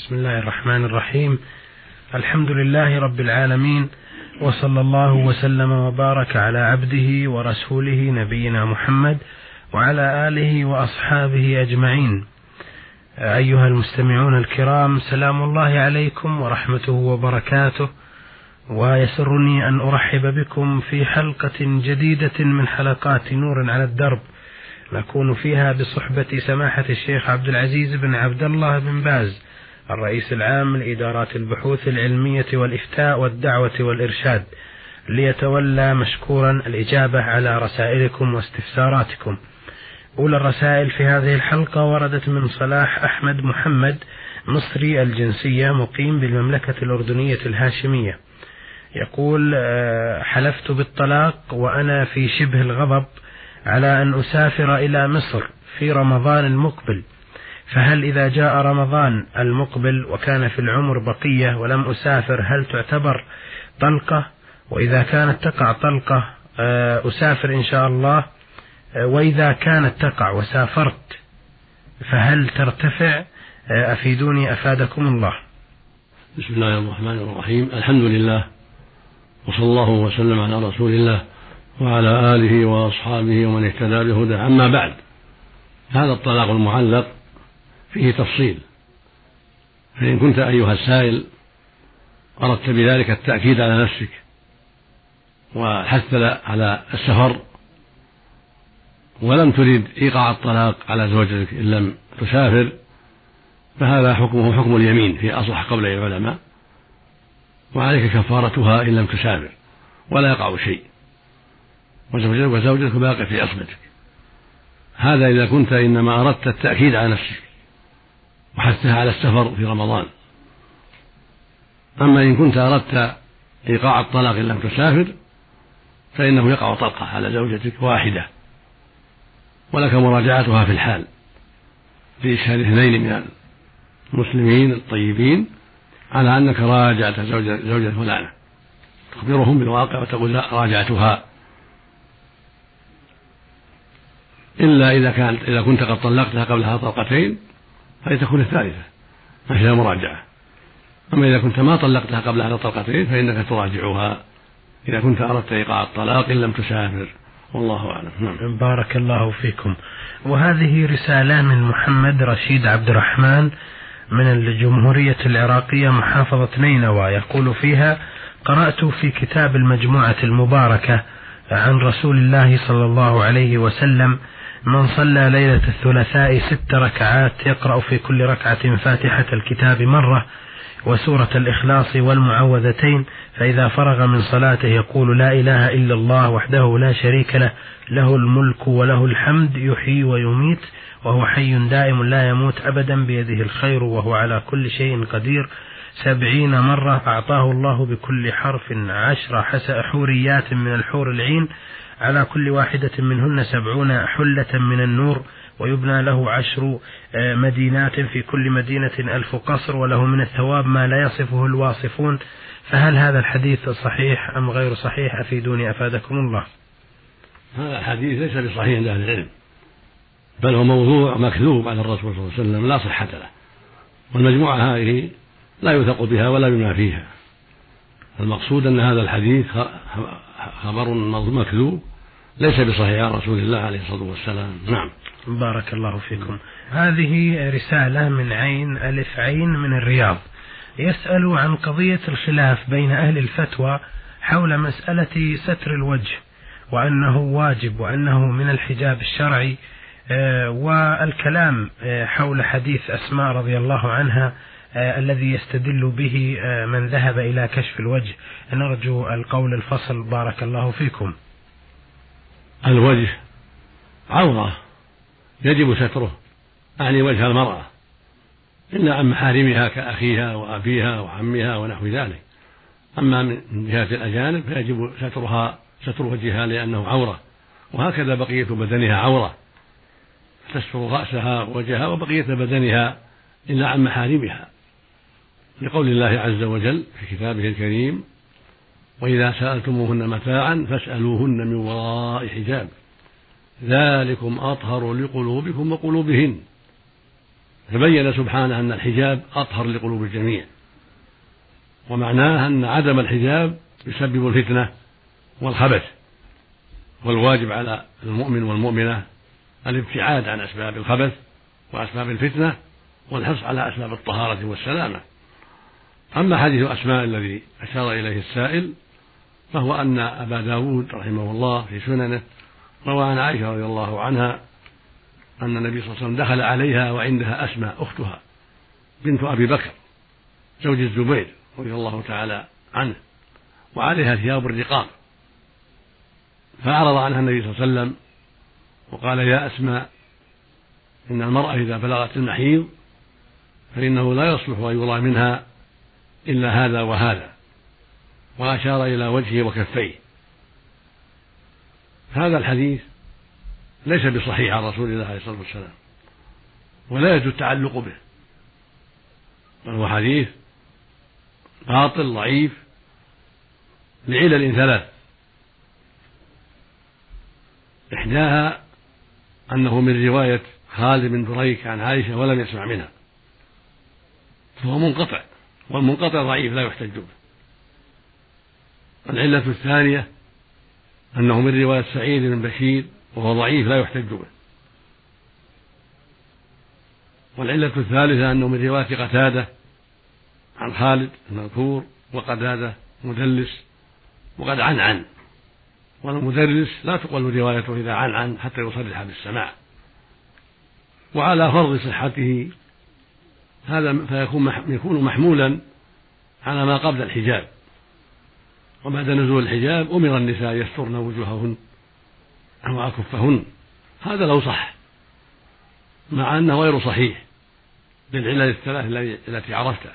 بسم الله الرحمن الرحيم. الحمد لله رب العالمين وصلى الله وسلم وبارك على عبده ورسوله نبينا محمد وعلى آله وأصحابه أجمعين. أيها المستمعون الكرام سلام الله عليكم ورحمته وبركاته. ويسرني أن أرحب بكم في حلقة جديدة من حلقات نور على الدرب. نكون فيها بصحبة سماحة الشيخ عبد العزيز بن عبد الله بن باز. الرئيس العام لإدارات البحوث العلمية والإفتاء والدعوة والإرشاد ليتولى مشكورا الإجابة على رسائلكم واستفساراتكم. أولى الرسائل في هذه الحلقة وردت من صلاح أحمد محمد مصري الجنسية مقيم بالمملكة الأردنية الهاشمية. يقول آه، حلفت بالطلاق وأنا في شبه الغضب على أن أسافر إلى مصر في رمضان المقبل. فهل إذا جاء رمضان المقبل وكان في العمر بقية ولم أسافر هل تعتبر طلقة؟ وإذا كانت تقع طلقة آه، أسافر إن شاء الله. آه، وإذا كانت تقع وسافرت فهل ترتفع؟ آه، أفيدوني أفادكم الله. بسم الله الرحمن الرحيم. الحمد لله وصلى الله وسلم على رسول الله وعلى آله وأصحابه ومن اهتدى بهدى أما بعد هذا الطلاق المعلق فيه تفصيل. فإن كنت أيها السائل أردت بذلك التأكيد على نفسك والحث على السفر ولم تريد إيقاع الطلاق على زوجتك إن لم تسافر فهذا حكمه حكم اليمين في أصح قول العلماء وعليك كفارتها إن لم تسافر ولا يقع شيء. وزوجتك باقي في عصمتك. هذا إذا كنت إنما أردت التأكيد على نفسك. وحثها على السفر في رمضان. أما إن كنت أردت إيقاع الطلاق إن لم تسافر فإنه يقع طلقة على زوجتك واحدة ولك مراجعتها في الحال. بإشهاد اثنين من المسلمين الطيبين على أنك راجعت زوجة, زوجة فلانة. تخبرهم بالواقع وتقول لا راجعتها. إلا إذا كانت إذا كنت قد طلقتها قبلها طلقتين تكون الثالثة ما فيها مراجعة. أما إذا كنت ما طلقتها قبل هذا الطلقتين فإنك تراجعها. إذا كنت أردت إيقاع الطلاق إن لم تسافر. والله أعلم. نعم. بارك الله فيكم. وهذه رسالة من محمد رشيد عبد الرحمن من الجمهورية العراقية محافظة نينوى. يقول فيها قرأت في كتاب المجموعة المباركة عن رسول الله صلى الله عليه وسلم من صلى ليلة الثلاثاء ست ركعات يقرأ في كل ركعة فاتحة الكتاب مرة وسورة الإخلاص والمعوذتين فإذا فرغ من صلاته يقول لا إله إلا الله وحده لا شريك له له الملك وله الحمد يحيي ويميت وهو حي دائم لا يموت أبدا بيده الخير وهو على كل شيء قدير. سبعين مرة أعطاه الله بكل حرف عشر حوريات من الحور العين. على كل واحدة منهن سبعون حلة من النور ويبنى له عشر آه، مدينات في كل مدينة ألف قصر وله من الثواب ما لا يصفه الواصفون. فهل هذا الحديث صحيح أم غير صحيح؟ أفيدوني أفادكم الله. هذا الحديث ليس بصحيح عند أهل العلم بل هو موضوع مكذوب على الرسول صلى الله عليه وسلم لا صحة له. والمجموعة هذه لا يوثق بها ولا بما فيها المقصود أن هذا الحديث خبر مكذوب ليس بصحيح عن رسول الله عليه الصلاة والسلام. نعم. بارك الله فيكم. هذه رسالة من عين ألف عين من الرياض. يسأل عن قضية الخلاف بين أهل الفتوى حول مسألة ستر الوجه وأنه واجب وأنه من الحجاب الشرعي آه، والكلام آه، حول حديث أسماء رضي الله عنها آه، الذي يستدل به من ذهب إلى كشف الوجه. نرجو القول الفصل. بارك الله فيكم. الوجه عورة يجب ستره أعني وجه المرأة إلا عن محارمها كأخيها وأبيها وعمها ونحو ذلك. أما من جهة الأجانب فيجب سترها ستر وجهها لأنه عورة وهكذا بقية بدنها عورة. تستر رأسها ووجهها وبقية بدنها إلا عن محارمها. لقول الله عز وجل في كتابه الكريم وإذا سألتموهن متاعا فاسألوهن من وراء حجاب. ذلكم أطهر لقلوبكم وقلوبهن. فبين سبحانه أن الحجاب أطهر لقلوب الجميع. ومعناه أن عدم الحجاب يسبب الفتنة والخبث. والواجب على المؤمن والمؤمنة الابتعاد عن أسباب الخبث وأسباب الفتنة والحرص على أسباب الطهارة والسلامة. أما حديث أسماء الذي أشار إليه السائل فهو أن أبا داود رحمه الله في سننه روى عن عائشة رضي الله عنها أن النبي صلى الله عليه وسلم دخل عليها وعندها أسماء أختها بنت أبي بكر زوج الزبير رضي الله تعالى عنه وعليها ثياب الرقاق فأعرض عنها النبي صلى الله عليه وسلم وقال يا أسماء إن المرأة إذا بلغت المحيض فإنه لا يصلح أن يرى منها إلا هذا وهذا. وأشار إلى وجهه وكفيه. هذا الحديث ليس بصحيح عن رسول الله عليه الصلاة والسلام ولا يجوز التعلق به. بل هو حديث باطل ضعيف لعلل ثلاث. إحداها أنه من رواية خالد بن دريك عن عائشة ولم يسمع منها فهو منقطع والمنقطع ضعيف لا يحتج به. العلة الثانية أنه من رواية سعيد بن بشير وهو ضعيف لا يحتج به. والعلة الثالثة أنه من رواية قتادة عن خالد المذكور وقتادة مدلس وقد عن عن. والمدرس لا تقبل روايته إذا عن عن حتى يصرح بالسماع. وعلى فرض صحته هذا فيكون يكون محمولا على ما قبل الحجاب. وبعد نزول الحجاب أمر النساء يسترن وجوههن أو أكفهن. هذا لو صح مع أنه غير صحيح للعلل الثلاث التي عرفتها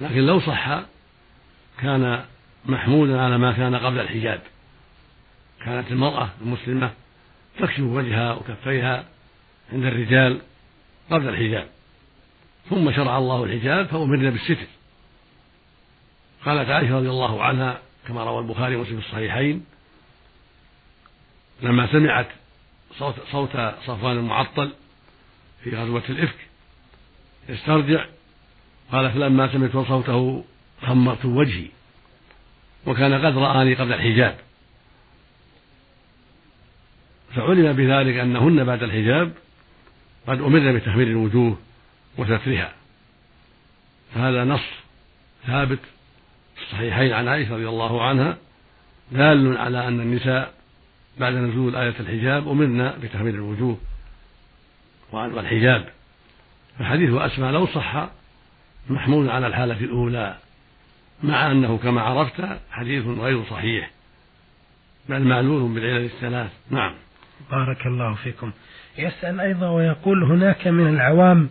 لكن لو صح كان محمولا على ما كان قبل الحجاب. كانت المرأة المسلمة تكشف وجهها وكفيها عند الرجال قبل الحجاب. ثم شرع الله الحجاب فأمرنا بالستر. قالت عائشة رضي الله عنها كما روى البخاري ومسلم في الصحيحين لما سمعت صوت, صوت صفوان المعطل في غزوة الإفك يسترجع قال فلما سمعت صوته خمرت وجهي وكان قد رآني قبل الحجاب. فعلم بذلك أنهن بعد الحجاب قد أمرن بتخمير الوجوه وسترها. فهذا نص ثابت في الصحيحين عن عائشة رضي الله عنها دال على أن النساء بعد نزول آية الحجاب أمرنا بتخمير الوجوه والحجاب. فحديث أسماء لو صح محمول على الحالة الأولى مع أنه كما عرفت حديث غير صحيح بل معلول بالعلل الثلاث. نعم. بارك الله فيكم. يسأل أيضا ويقول هناك من العوام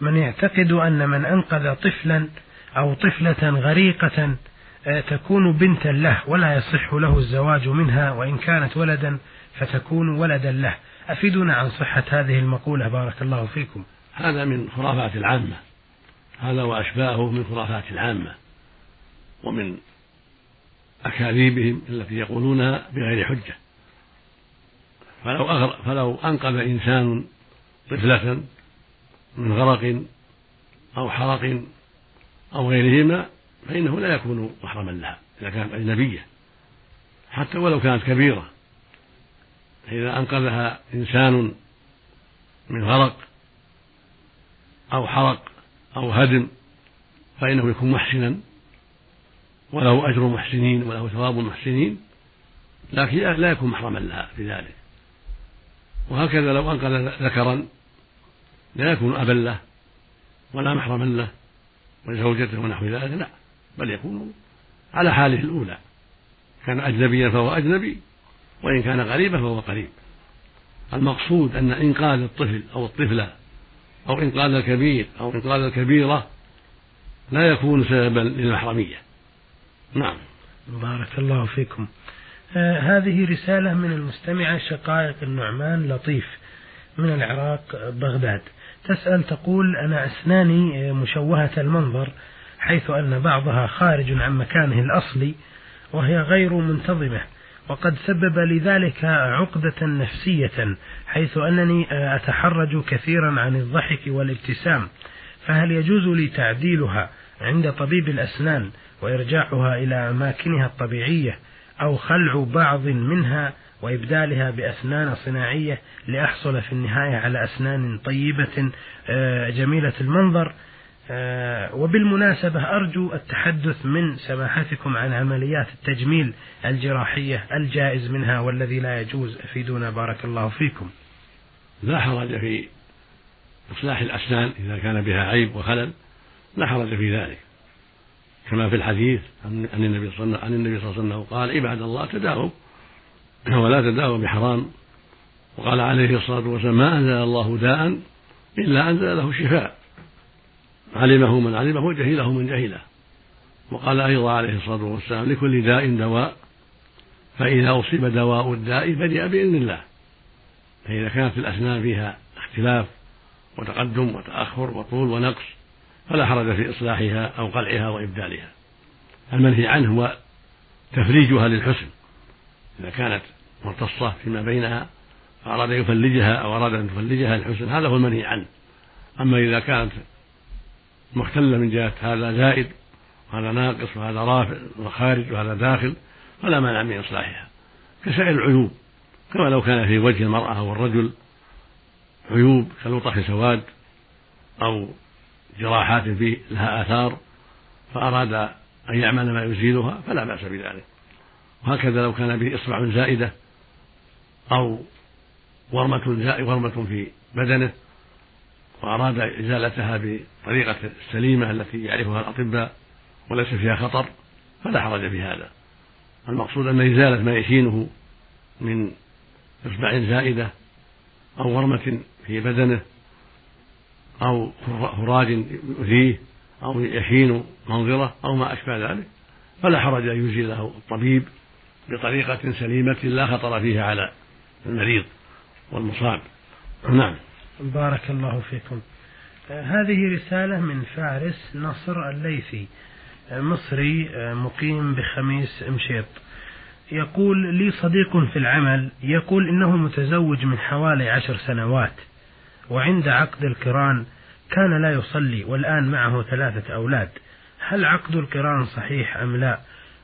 من يعتقد أن من أنقذ طفلا أو طفلة غريقة تكون بنتا له ولا يصح له الزواج منها وإن كانت ولدا فتكون ولدا له. أفيدنا عن صحة هذه المقولة بارك الله فيكم. هذا من خرافات العامة. هذا وأشباهه من خرافات العامة. ومن أكاذيبهم التي يقولونها بغير حجة. فلو, فلو أنقذ إنسان طفلة من غرق أو حرق أو غيرهما فإنه لا يكون محرما لها إذا كانت أجنبية. حتى ولو كانت كبيرة. فإذا أنقذها إنسان من غرق أو حرق أو هدم فإنه يكون محسنا. وله أجر محسنين وله ثواب محسنين لكن لا يكون محرما لها في ذلك. وهكذا لو أنقذ ذكرا لا يكون أبا له ولا محرما له وزوجته ونحو ذلك لا. بل يكون على حاله الأولى. كان أجنبيا فهو أجنبي وإن كان غريبا فهو قريب المقصود أن إنقاذ الطفل أو الطفلة أو إنقاذ الكبير أو إنقاذ الكبيرة لا يكون سببا للمحرمية. نعم. بارك الله فيكم. آه هذه رسالة من المستمعة شقائق النعمان لطيف من العراق بغداد. تسأل تقول أنا أسناني مشوهة المنظر حيث أن بعضها خارج عن مكانه الأصلي وهي غير منتظمة. وقد سبب لذلك عقدة نفسية حيث أنني أتحرج كثيرا عن الضحك والابتسام. فهل يجوز لي تعديلها عند طبيب الأسنان وإرجاعها إلى أماكنها الطبيعية أو خلع بعض منها وإبدالها بأسنان صناعية لأحصل في النهاية على أسنان طيبة آه، جميلة المنظر؟ آه، وبالمناسبة أرجو التحدث من سماحتكم عن عمليات التجميل الجراحية الجائز منها والذي لا يجوز أفيدونا بارك الله فيكم. لا حرج في إصلاح الأسنان إذا كان بها عيب وخلل. لا حرج في ذلك. كما في الحديث عن النبي صلى الله عليه وسلم قال عباد الله تداووا ولا تداووا بحرام وقال عليه الصلاة والسلام ما أنزل الله داء إلا أنزل له شفاء. علمه من علمه وجهله من جهله. وقال أيضا عليه الصلاة والسلام لكل داء دواء فإذا أصيب دواء الداء بدأ بإذن الله. فإذا كانت الأسنان فيها اختلاف وتقدم وتأخر وطول ونقص فلا حرج في إصلاحها أو قلعها وإبدالها. المنهي عنه هو تفريجها للحسن. إذا كانت مرتصة فيما بينها فأراد أن يفلجها أو أراد أن تفلجها للحسن هذا هو المنهي عنه. أما إذا كانت مختلة من جهة هذا زائد وهذا ناقص وهذا رافع وخارج وهذا داخل فلا مانع من إصلاحها. كسائر العيوب كما لو كان في وجه المرأة أو الرجل عيوب كلطخ سواد أو جراحات في لها آثار فأراد أن يعمل ما يزيلها فلا بأس بذلك. وهكذا لو كان به إصبع زائدة أو ورمة ورمة في بدنه وأراد إزالتها بطريقة السليمة التي يعرفها الأطباء وليس فيها خطر فلا حرج في هذا. المقصود أن إزالة ما يشينه من إصبع زائدة أو ورمة في بدنه أو هراج يؤذيه أو يحين منظرة أو ما أشبه ذلك فلا حرج أن يزيله الطبيب بطريقة سليمة لا خطر فيها على المريض والمصاب. نعم. بارك الله فيكم. هذه رسالة من فارس نصر الليثي مصري مقيم بخميس مشيط. يقول لي صديق في العمل يقول إنه متزوج من حوالي عشر سنوات وعند عقد القران كان لا يصلي والآن معه ثلاثة أولاد. هل عقد القران صحيح أم لا؟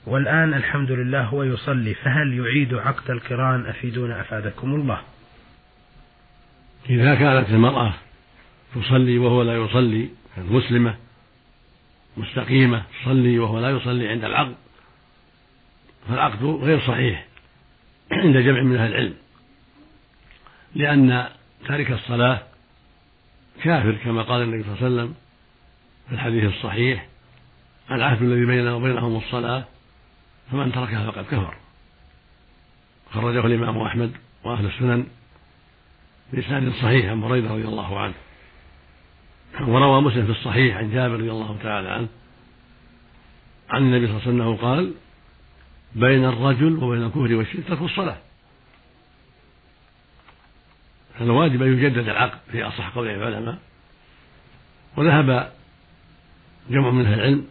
والآن الحمد لله هو يصلي فهل يعيد عقد القران أفيدونا أفادكم الله؟ إذا كانت المرأة تصلي وهو لا يصلي كانت مسلمة مستقيمة تصلي وهو لا يصلي عند العقد فالعقد غير صحيح عند جمع من أهل العلم لأن تارك الصلاة كافر كما قال النبي صلى الله عليه وسلم في الحديث الصحيح العهد الذي بيننا وبينهم الصلاة فمن تركها فقد كفر. خرجه الإمام أحمد وأهل السنن بإسناد صحيح عن بريدة رضي الله عنه. وروى مسلم في الصحيح عن جابر رضي الله تعالى عنه عن النبي صلى الله عليه وسلم قال بين الرجل وبين الكفر والشرك ترك الصلاة. فالواجب أن يجدد العقد في أصح قول العلماء. وذهب جمع من أهل العلم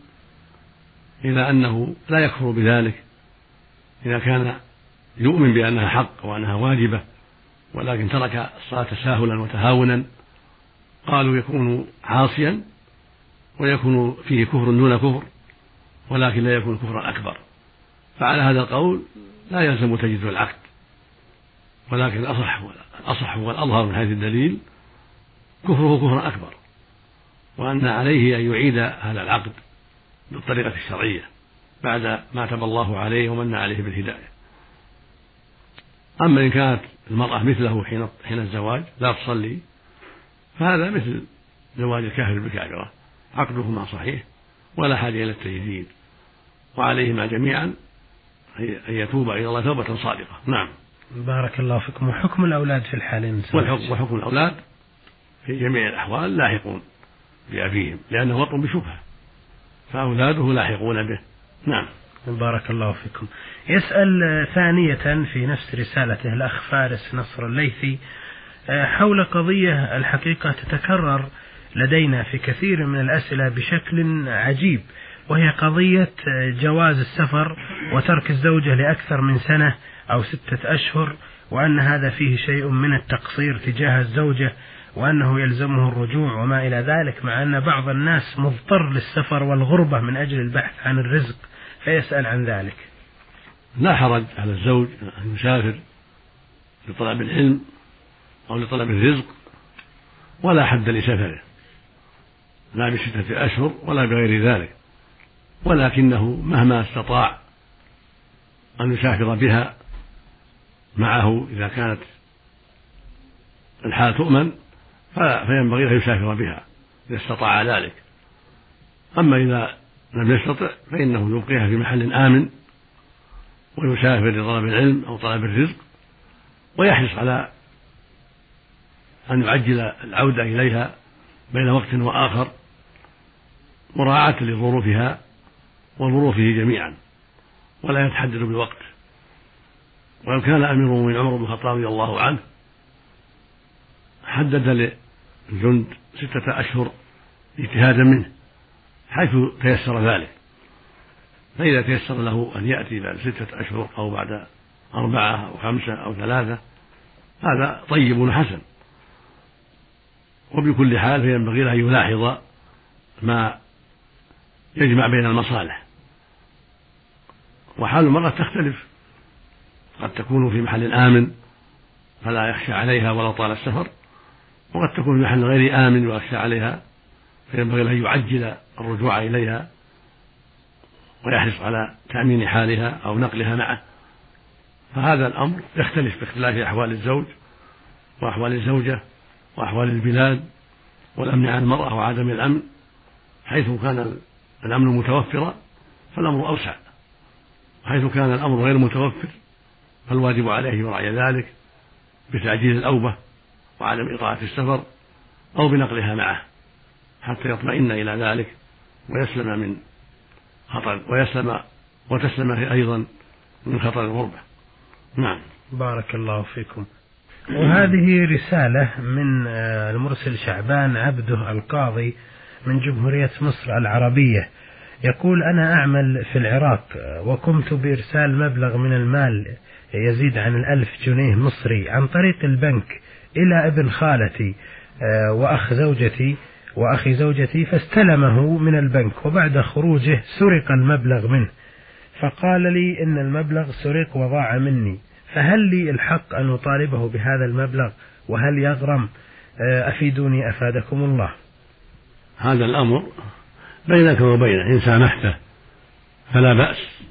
إلى أنه لا يكفر بذلك إذا كان يؤمن بأنها حق وأنها واجبة. ولكن ترك الصلاة تساهلا وتهاونا قالوا يكون عاصيا ويكون فيه كفر دون كفر ولكن لا يكون كفرا أكبر. فعلى هذا القول لا يلزم تجديد العقد. ولكن الأصح الأصح والأظهر من حيث الدليل كفره كفرا أكبر وأن عليه أن يعيد هذا العقد بالطريقة الشرعية بعد ما تاب الله عليه ومن عليه بالهداية. أما إن كانت المرأة مثله حين حين الزواج لا تصلي فهذا مثل زواج الكافر بالكافرة. عقدهما صحيح ولا حاجة إلى التجديد وعليهما جميعا أن يتوب إلى الله توبة صادقة. نعم. بارك الله فيكم. وحكم الأولاد في الحالين وحكم, وحكم الأولاد في جميع الأحوال لاحقون بأبيهم لأنه وطن بشبهة فأولاده لاحقون به. نعم. بارك الله فيكم. يسأل ثانية في نفس رسالته الأخ فارس نصر الليثي آه، حول قضية الحقيقة تتكرر لدينا في كثير من الأسئلة بشكل عجيب وهي قضية آه، جواز السفر وترك الزوجة لأكثر من سنة أو ستة أشهر وأن هذا فيه شيء من التقصير تجاه الزوجة وأنه يلزمه الرجوع وما إلى ذلك مع أن بعض الناس مضطر للسفر والغربة من أجل البحث عن الرزق. فيسأل عن ذلك. لا حرج على الزوج أن يسافر لطلب العلم أو لطلب الرزق ولا حد لسفره لا بستة أشهر ولا بغير ذلك. ولكنه مهما استطاع أن يسافر بها معه إذا كانت الحال تؤمن فينبغي له يسافر بها إذا استطاع ذلك. أما إذا لم يستطع فإنه يبقيها في محل آمن ويسافر لطلب العلم أو طلب الرزق ويحرص على أن يعجل العودة إليها بين وقت وآخر مراعاة لظروفها وظروفه جميعا ولا يتحدد بوقت. ولو كان أمير المؤمنين عمر بن الخطاب رضي الله عنه حدد للجند ستة أشهر اجتهادا منه. حيث تيسر ذلك. فإذا تيسر له أن يأتي بعد ستة أشهر أو بعد أربعة أو خمسة أو ثلاثة هذا طيب وحسن وبكل حال فينبغي له أن يلاحظ ما يجمع بين المصالح. وحال المرأة تختلف. قد تكون في محل آمن فلا يخشى عليها ولا طال السفر وقد تكون في محل غير آمن ويخشى عليها فينبغي له أن يعجل الرجوع إليها ويحرص على تأمين حالها أو نقلها معه. فهذا الأمر يختلف باختلاف أحوال الزوج وأحوال الزوجة وأحوال البلاد والأمن عن المرأة وعدم الأمن. حيث كان الأمن متوفرا فالأمر أوسع. حيث كان الأمر غير متوفر فالواجب عليه يراعي ذلك بتعجيل الأوبة وعدم إطاعة السفر أو بنقلها معه حتى يطمئن إلى ذلك. ويسلم من خطر ويسلم وتسلم أيضا من خطر الغربة. نعم. بارك الله فيكم. وهذه رسالة من آه، المرسل شعبان عبده القاضي من جمهورية مصر العربية. يقول أنا أعمل في العراق وقمت بإرسال مبلغ من المال يزيد عن الألف جنيه مصري عن طريق البنك إلى ابن خالتي آه، وأخ زوجتي وأخي زوجتي فاستلمه من البنك وبعد خروجه سرق المبلغ منه. فقال لي إن المبلغ سرق وضاع مني. فهل لي الحق أن أطالبه بهذا المبلغ؟ وهل يغرم؟ آه، أفيدوني أفادكم الله. هذا الأمر بينك وبينه إن سامحته فلا بأس.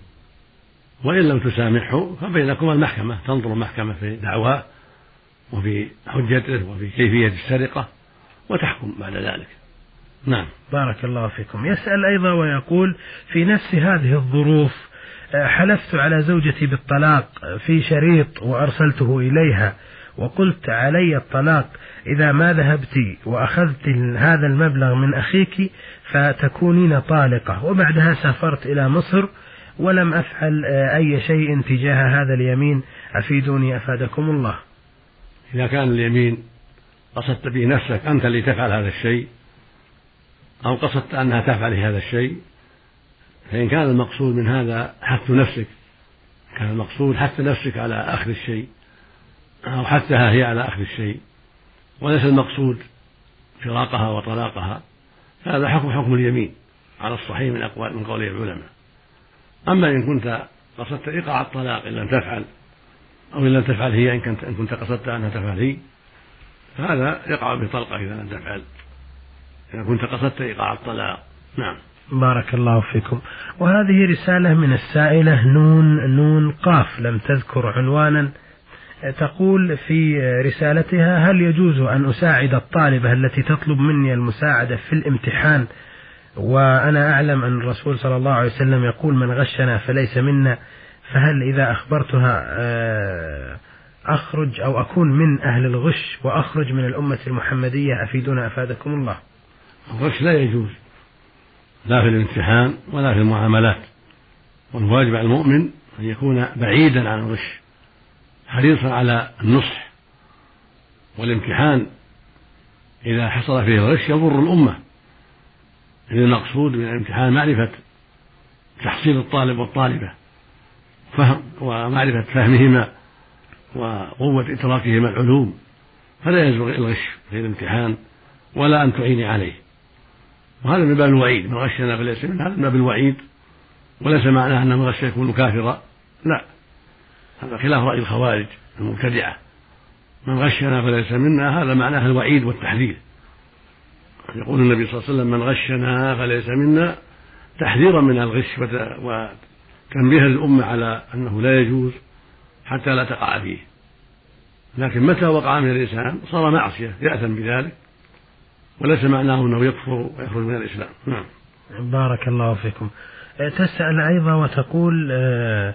وإن لم تسامحه فبينكما المحكمة تنظر المحكمة في دعواه وفي حجته وفي كيفية السرقة. وتحكم بعد ذلك. نعم. بارك الله فيكم. يسأل أيضا ويقول في نفس هذه الظروف آه، حلفت على زوجتي بالطلاق في شريط وأرسلته إليها وقلت علي الطلاق إذا ما ذهبت وأخذت هذا المبلغ من أخيك فتكونين طالقة. وبعدها سافرت إلى مصر ولم أفعل آه، أي شيء تجاه هذا اليمين. أفيدوني أفادكم الله. إذا كان اليمين قصدت به نفسك أنت اللي تفعل هذا الشيء أو قصدت أنها تفعل هذا الشيء فإن كان المقصود من هذا حث نفسك كان المقصود حث نفسك على أخذ الشيء أو حثها هي على أخذ الشيء وليس المقصود فراقها وطلاقها فهذا حكم حكم اليمين على الصحيح من أقوال من قول العلماء. أما إن كنت قصدت إيقاع الطلاق إن لم تفعل أو إن لم تفعل هي إن كنت إن كنت قصدت أنها تفعل هي فهذا يقع بطلقة إذا لم تفعل. إذا كنت قصدت إيقاع الطلاق. نعم. بارك الله فيكم. وهذه رسالة من السائلة نون نون قاف لم تذكر عنوانا. تقول في رسالتها هل يجوز أن أساعد الطالبة التي تطلب مني المساعدة في الامتحان؟ وأنا أعلم أن الرسول صلى الله عليه وسلم يقول من غشنا فليس منا. فهل إذا أخبرتها آه، أخرج أو أكون من أهل الغش وأخرج من الأمة المحمدية. أفيدنا أفادكم الله. الغش لا يجوز. لا في الامتحان ولا في المعاملات. والواجب على المؤمن أن يكون بعيدا عن الغش حريصا على النصح. والامتحان إذا حصل فيه الغش يضر الأمة. إن المقصود من الامتحان معرفة تحصيل الطالب والطالبة فهم ومعرفة فهمهما. وقوة إدراكهما العلوم فلا يزرغ الغش في الامتحان ولا أن تعيني عليه. وهذا من باب الوعيد من غشنا فليس من هذا من باب الوعيد وليس معناه أن من غش يكون كافرا لا. هذا خلاف رأي الخوارج المبتدعة. من غشنا فليس منا هذا معناه الوعيد والتحذير. يقول النبي صلى الله عليه وسلم من غشنا فليس منا. تحذيرا من الغش وتنبيها للأمة على أنه لا يجوز. حتى لا تقع فيه. لكن متى وقع من الإنسان صار معصية يأثم بذلك وليس معناه أنه يكفر ويخرج من الإسلام. نعم. بارك الله فيكم. أه، تسأل أيضا وتقول أه،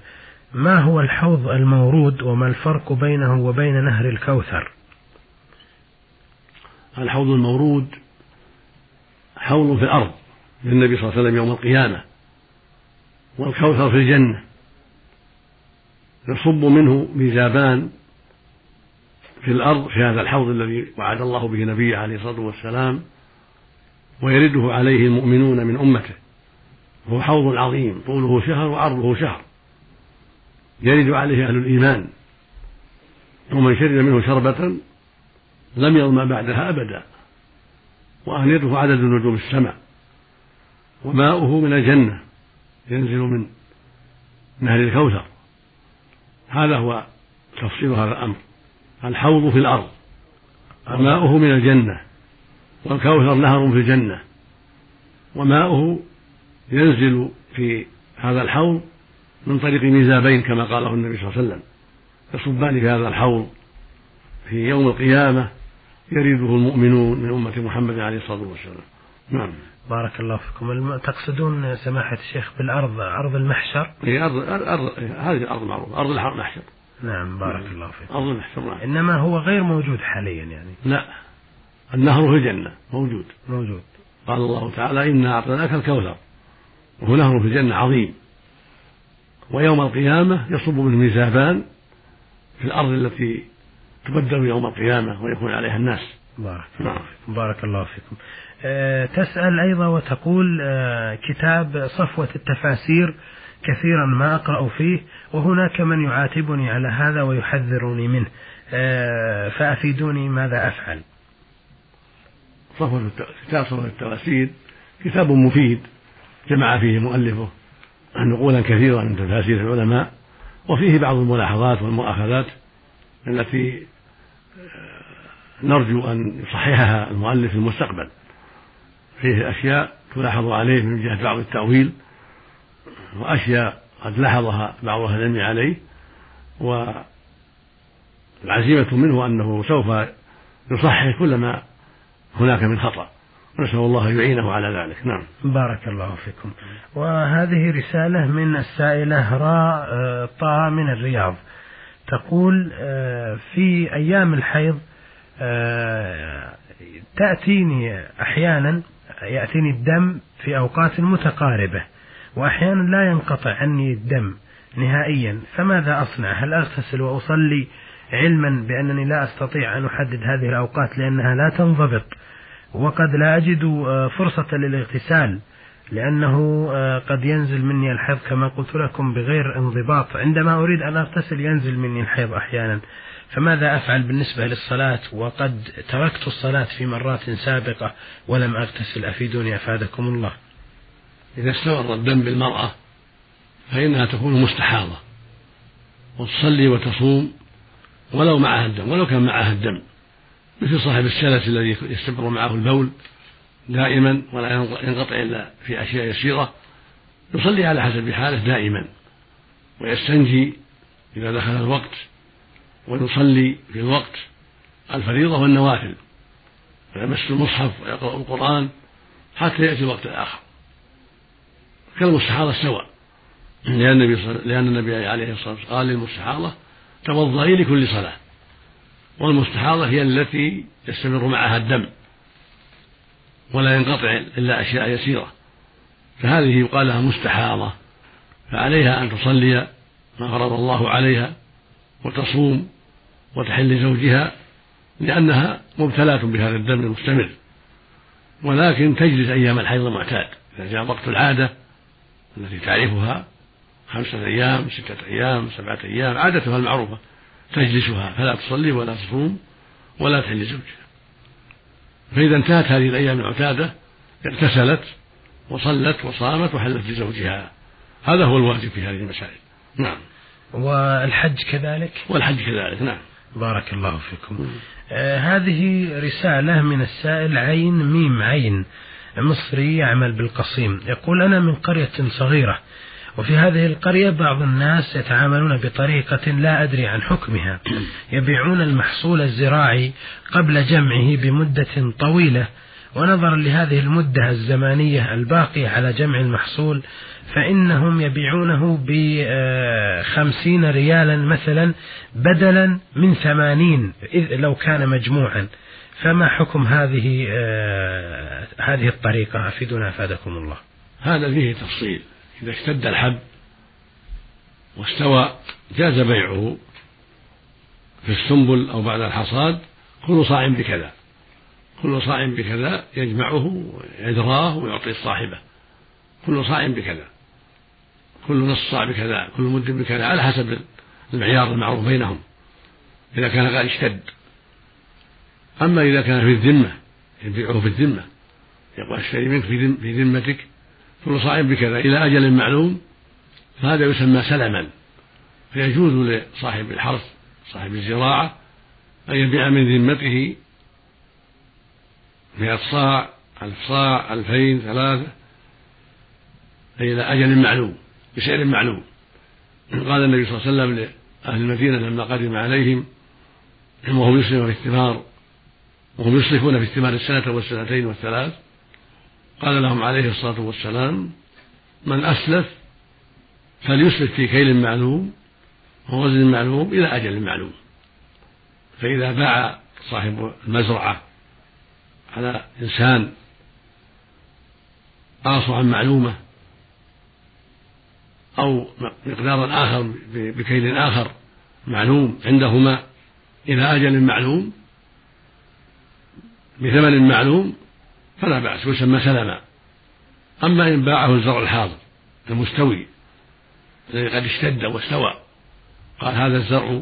ما هو الحوض المورود وما الفرق بينه وبين نهر الكوثر؟ الحوض المورود حوض في الأرض للنبي صلى الله عليه وسلم يوم القيامة والكوثر في الجنة. يصب منه ميزابان في الأرض في هذا الحوض الذي وعد الله به نبيه عليه الصلاة والسلام ويرده عليه المؤمنون من أمته. هو حوض عظيم طوله شهر وعرضه شهر. يرد عليه أهل الإيمان. ومن شرب منه شربة لم يظمأ بعدها أبدا. وآنيته عدد نجوم السماء. وماؤه من الجنة ينزل من نهر الكوثر. هذا هو تفصيل هذا الأمر. الحوض في الأرض وماؤه من الجنة والكوثر نهر في الجنة وماؤه ينزل في هذا الحوض من طريق ميزابين كما قاله النبي صلى الله عليه وسلم. يصبان في هذا الحوض في يوم القيامة يريده المؤمنون من أمة محمد عليه الصلاة والسلام. نعم. بارك الله فيكم. تقصدون سماحة الشيخ بالأرض أرض المحشر؟ هي أرض, أرض هذه الأرض معروفة أرض المحشر. نعم بارك نعم. الله فيكم أرض المحشر نعم. إنما هو غير موجود حاليا يعني. لا. النهر في الجنة موجود. موجود. قال الله تعالى إنا أعطيناك الكوثر. وهو نهر في الجنة عظيم. ويوم القيامة يصب منه ميزابان في الأرض التي تبدل يوم القيامة ويكون عليها الناس. بارك الله نعم. فيكم. بارك الله فيكم. أه تسأل أيضا وتقول أه كتاب صفوة التفاسير كثيرا ما أقرأ فيه وهناك من يعاتبني على هذا ويحذرني منه. أه فأفيدوني ماذا أفعل؟ صفوة كتاب صفوة التفاسير كتاب مفيد جمع فيه مؤلفه نقولا كثيرة من تفاسير العلماء وفيه بعض الملاحظات والمؤاخذات التي نرجو أن يصححها المؤلف في المستقبل. فيه أشياء تلاحظ عليه من جهة بعض التأويل وأشياء قد لاحظها بعض أهل العلم عليه والعزيمة منه أنه سوف يصحح كل ما هناك من خطأ. نسأل الله يعينه على ذلك. نعم. بارك الله فيكم. وهذه رسالة من السائلة راء آه، طه من الرياض. تقول آه، في أيام الحيض تأتيني أحيانا يأتيني الدم في أوقات متقاربة وأحيانا لا ينقطع عني الدم نهائيا فماذا أصنع؟ هل أغتسل وأصلي علما بأنني لا أستطيع أن أحدد هذه الأوقات لأنها لا تنضبط؟ وقد لا أجد آه، فرصة للاغتسال لأنه آه، قد ينزل مني الحيض كما قلت لكم بغير انضباط. عندما أريد أن أغتسل ينزل مني الحيض أحيانا. فماذا أفعل بالنسبة للصلاة؟ وقد تركت الصلاة في مرات سابقة ولم أغتسل أفيدوني أفادكم الله. إذا استمر الدم بالمرأة فإنها تكون مستحاضة وتصلي وتصوم ولو معها الدم ولو كان معها الدم مثل صاحب السلس الذي يستمر معه البول دائما ولا ينقطع إلا في أشياء يسيرة يصلي على حسب حاله دائما ويستنجي إذا دخل الوقت ويصلي في الوقت الفريضة والنوافل ويمس المصحف ويقرأ القرآن حتى يأتي الوقت الآخر. كالمستحاضة سواء لأن النبي لأن النبي عليه الصلاة والسلام قال للمستحاضة توضئي لكل صلاة. والمستحاضة هي التي يستمر معها الدم ولا ينقطع إلا أشياء يسيرة. فهذه يقال لها مستحاضة فعليها أن تصلي ما فرض الله عليها وتصوم وتحل زوجها لأنها مبتلاة بهذا الدم المستمر. ولكن تجلس أيام الحيض المعتاد. إذا جاء وقت العادة التي تعرفها خمسة أيام ستة أيام سبعة أيام عادتها المعروفة تجلسها. فلا تصلي ولا تصوم ولا تحل زوجها فإذا انتهت هذه الأيام المعتادة اغتسلت وصلت وصامت وحلت لزوجها. هذا هو الواجب في هذه المسائل. نعم. والحج كذلك؟ والحج كذلك نعم. بارك الله فيكم. آه هذه رسالة من السائل عين ميم عين مصري يعمل بالقصيم. يقول أنا من قرية صغيرة وفي هذه القرية بعض الناس يتعاملون بطريقة لا أدري عن حكمها. يبيعون المحصول الزراعي قبل جمعه بمدة طويلة ونظرا لهذه المدة الزمانية الباقية على جمع المحصول فإنهم يبيعونه بخمسين ريالا مثلا بدلا من ثمانين لو كان مجموعا. فما حكم هذه آه هذه الطريقة؟ أفيدنا أفادكم الله. هذا فيه تفصيل. إذا اشتد الحب واستوى جاز بيعه في السنبل أو بعد الحصاد كل صاع بكذا. كل صاع بكذا يجمعه ويدراه ويعطي صاحبه. كل صاع بكذا. كل نصف صاع بكذا كل مد بكذا على حسب المعيار المعروف بينهم. إذا كان قد اشتد. أما إذا كان في الذمة يبيعه في الذمة. يقول اشتري منك في ذمتك. كل صاع بكذا إلى أجل معلوم فهذا يسمى سلما. فيجوز لصاحب الحرث صاحب الزراعة أن يبيع من ذمته مئة صاع ألف صاع ألفين ثلاثة إلى أجل معلوم بسعر معلوم. قال النبي صلى الله عليه وسلم لأهل المدينة لما قدم عليهم وهم يسلمون في الثمار وهم يصرفون في الثمار السنة والسنتين والثلاث قال لهم عليه الصلاة والسلام من أسلف فليسلف في كيل معلوم ووزن معلوم إلى أجل معلوم. فإذا باع صاحب المزرعة على إنسان آصعا معلومة أو مقدارا آخر بكيل آخر معلوم عندهما إلى أجل معلوم بثمن معلوم فلا بأس يسمى سلما. أما إن باعه الزرع الحاضر المستوي الذي قد اشتد واستوى قال هذا الزرع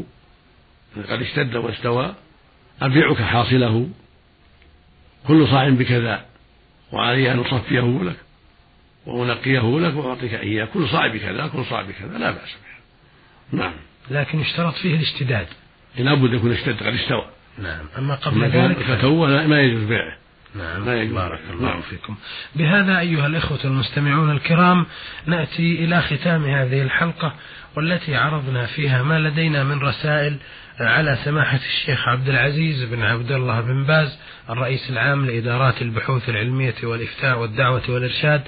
قد اشتد واستوى أبيعك حاصله. كل صاع بكذا وعلي أن أصفيه لك وأنقيه لك وأعطيك إياه. كل صاع بكذا كل صاع بكذا لا بأس بها. نعم. لكن يشترط فيه الاشتداد. لابد يكون اشتد قد استوى. نعم. أما قبل ذلك فتوه ما يجوز بيعه. نعم. بارك الله نعم. فيكم. بهذا أيها الإخوة المستمعون الكرام نأتي إلى ختام هذه الحلقة والتي عرضنا فيها ما لدينا من رسائل على سماحة الشيخ عبد العزيز بن عبد الله بن باز الرئيس العام لإدارات البحوث العلمية والإفتاء والدعوة والإرشاد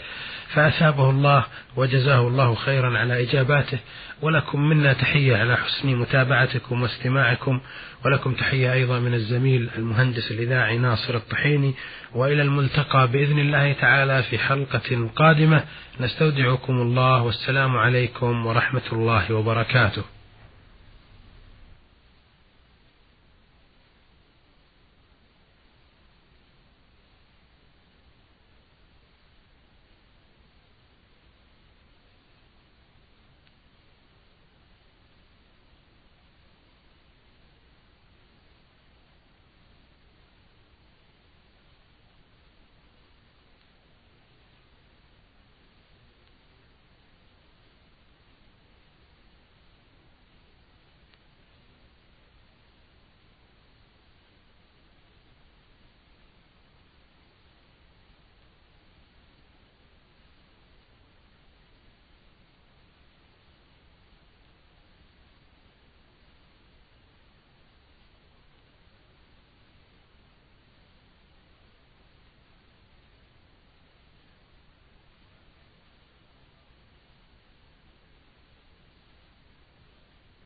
فأثابه الله وجزاه الله خيرا على إجاباته. ولكم منا تحية على حسن متابعتكم واستماعكم ولكم تحية أيضا من الزميل المهندس الإذاعي ناصر الطحيني وإلى الملتقى بإذن الله تعالى في حلقة قادمة. نستودعكم الله والسلام عليكم ورحمة الله وبركاته.